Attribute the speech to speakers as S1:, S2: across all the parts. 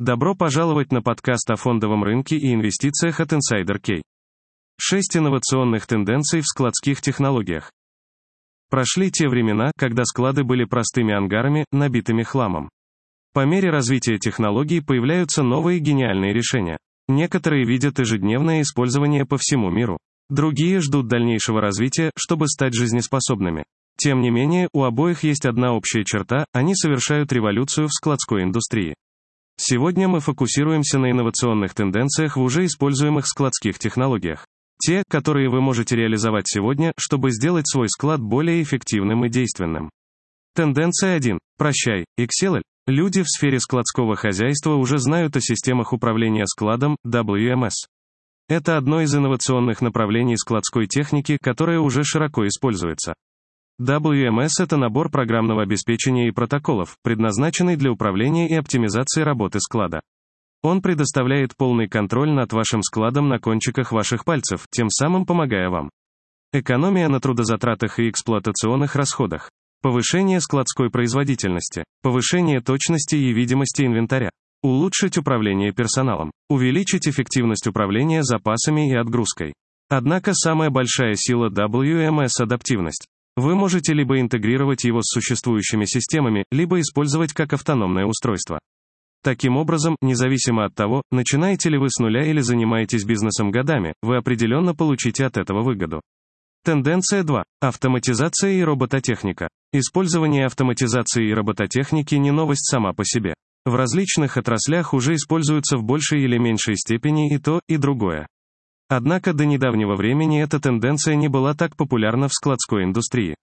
S1: Добро пожаловать на подкаст о фондовом рынке и инвестициях от Insider Key. Шесть инновационных тенденций в складских технологиях. Прошли те времена, когда склады были простыми ангарами, набитыми хламом. По мере развития технологий появляются новые гениальные решения. Некоторые видят ежедневное использование по всему миру. Другие ждут дальнейшего развития, чтобы стать жизнеспособными. Тем не менее, у обоих есть одна общая черта, они совершают революцию в складской индустрии. Сегодня мы фокусируемся на инновационных тенденциях в уже используемых складских технологиях. Те, которые вы можете реализовать сегодня, чтобы сделать свой склад более эффективным и действенным. Тенденция 1. Прощай, Excel. Люди в сфере складского хозяйства уже знают о системах управления складом, WMS. Это одно из инновационных направлений складской техники, которое уже широко используется. WMS – это набор программного обеспечения и протоколов, предназначенный для управления и оптимизации работы склада. Он предоставляет полный контроль над вашим складом на кончиках ваших пальцев, тем самым помогая вам. Экономия на трудозатратах и эксплуатационных расходах. Повышение складской производительности. Повышение точности и видимости инвентаря. Улучшить управление персоналом. Увеличить эффективность управления запасами и отгрузкой. Однако самая большая сила WMS – адаптивность. Вы можете либо интегрировать его с существующими системами, либо использовать как автономное устройство. Таким образом, независимо от того, начинаете ли вы с нуля или занимаетесь бизнесом годами, вы определенно получите от этого выгоду. Тенденция 2. Автоматизация и робототехника. Использование автоматизации и робототехники не новость сама по себе. В различных отраслях уже используются в большей или меньшей степени и то, и другое. Однако до недавнего времени эта тенденция не была так популярна в складской индустрии.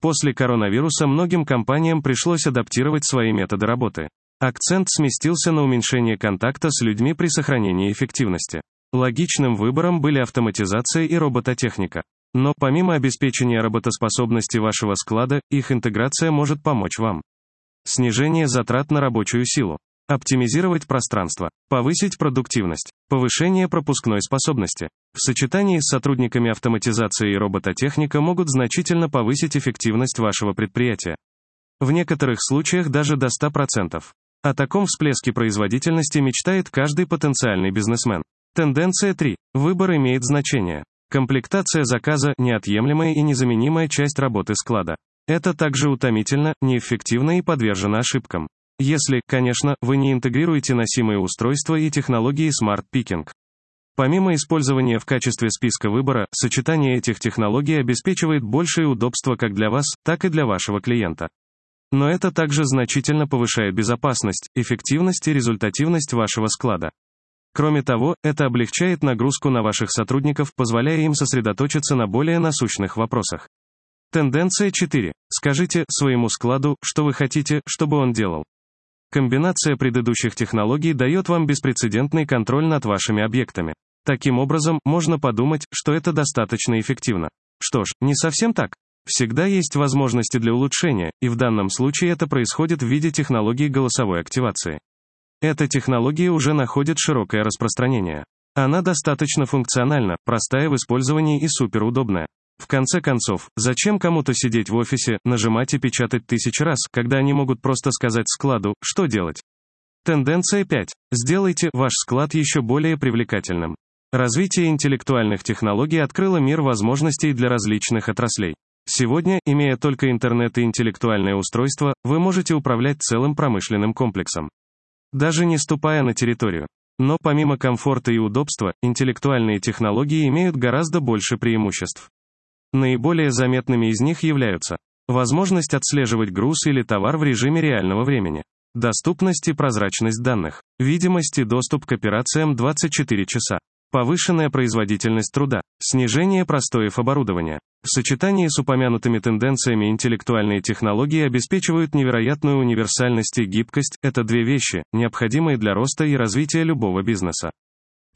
S1: После коронавируса многим компаниям пришлось адаптировать свои методы работы. Акцент сместился на уменьшение контакта с людьми при сохранении эффективности. Логичным выбором были автоматизация и робототехника. Но помимо обеспечения работоспособности вашего склада, их интеграция может помочь вам. Снижение затрат на рабочую силу. Оптимизировать пространство. Повысить продуктивность. Повышение пропускной способности. В сочетании с сотрудниками автоматизации и робототехника могут значительно повысить эффективность вашего предприятия. В некоторых случаях даже до 100%. О таком всплеске производительности мечтает каждый потенциальный бизнесмен. Тенденция 3. Выбор имеет значение. Комплектация заказа – неотъемлемая и незаменимая часть работы склада. Это также утомительно, неэффективно и подвержено ошибкам. Если, конечно, вы не интегрируете носимые устройства и технологии Smart Picking. Помимо использования в качестве списка выбора, сочетание этих технологий обеспечивает большее удобство как для вас, так и для вашего клиента. Но это также значительно повышает безопасность, эффективность и результативность вашего склада. Кроме того, это облегчает нагрузку на ваших сотрудников, позволяя им сосредоточиться на более насущных вопросах. Тенденция 4. Скажите своему складу, что вы хотите, чтобы он делал. Комбинация предыдущих технологий дает вам беспрецедентный контроль над вашими объектами. Таким образом, можно подумать, что это достаточно эффективно. Что ж, не совсем так. Всегда есть возможности для улучшения, и в данном случае это происходит в виде технологии голосовой активации. Эта технология уже находит широкое распространение. Она достаточно функциональна, простая в использовании и суперудобная. В конце концов, зачем кому-то сидеть в офисе, нажимать и печатать тысячи раз, когда они могут просто сказать складу, что делать? Тенденция 5. Сделайте ваш склад еще более привлекательным. Развитие интеллектуальных технологий открыло мир возможностей для различных отраслей. Сегодня, имея только интернет и интеллектуальное устройство, вы можете управлять целым промышленным комплексом. Даже не ступая на территорию. Но помимо комфорта и удобства, интеллектуальные технологии имеют гораздо больше преимуществ. Наиболее заметными из них являются возможность отслеживать груз или товар в режиме реального времени, доступность и прозрачность данных, видимость и доступ к операциям 24 часа, повышенная производительность труда, снижение простоев оборудования. В сочетании с упомянутыми тенденциями интеллектуальные технологии обеспечивают невероятную универсальность и гибкость, это две вещи, необходимые для роста и развития любого бизнеса.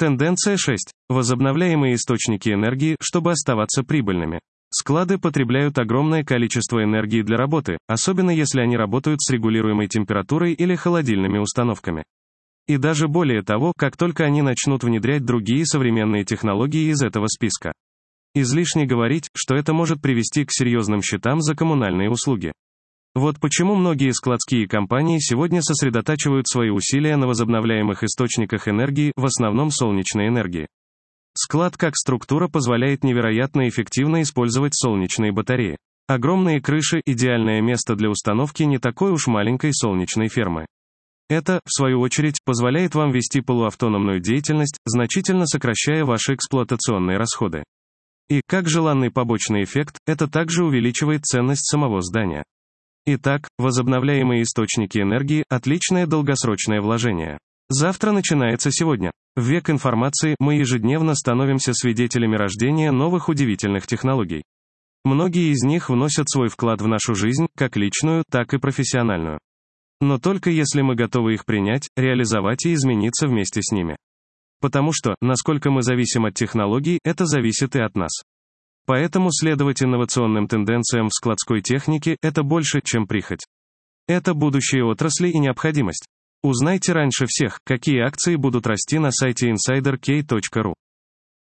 S1: Тенденция 6. Возобновляемые источники энергии, чтобы оставаться прибыльными. Склады потребляют огромное количество энергии для работы, особенно если они работают с регулируемой температурой или холодильными установками. И даже более того, как только они начнут внедрять другие современные технологии из этого списка. Излишне говорить, что это может привести к серьезным счетам за коммунальные услуги. Вот почему многие складские компании сегодня сосредотачивают свои усилия на возобновляемых источниках энергии, в основном солнечной энергии. Склад как структура позволяет невероятно эффективно использовать солнечные батареи. Огромные крыши – идеальное место для установки не такой уж маленькой солнечной фермы. Это, в свою очередь, позволяет вам вести полуавтономную деятельность, значительно сокращая ваши эксплуатационные расходы. И, как желанный побочный эффект, это также увеличивает ценность самого здания. Итак, возобновляемые источники энергии – отличное долгосрочное вложение. Завтра начинается сегодня. В век информации мы ежедневно становимся свидетелями рождения новых удивительных технологий. Многие из них вносят свой вклад в нашу жизнь, как личную, так и профессиональную. Но только если мы готовы их принять, реализовать и измениться вместе с ними. Потому что, насколько мы зависим от технологий, это зависит и от нас. Поэтому следовать инновационным тенденциям в складской технике – это больше, чем прихоть. Это будущее отрасли и необходимость. Узнайте раньше всех, какие акции будут расти на сайте insiderk.ru.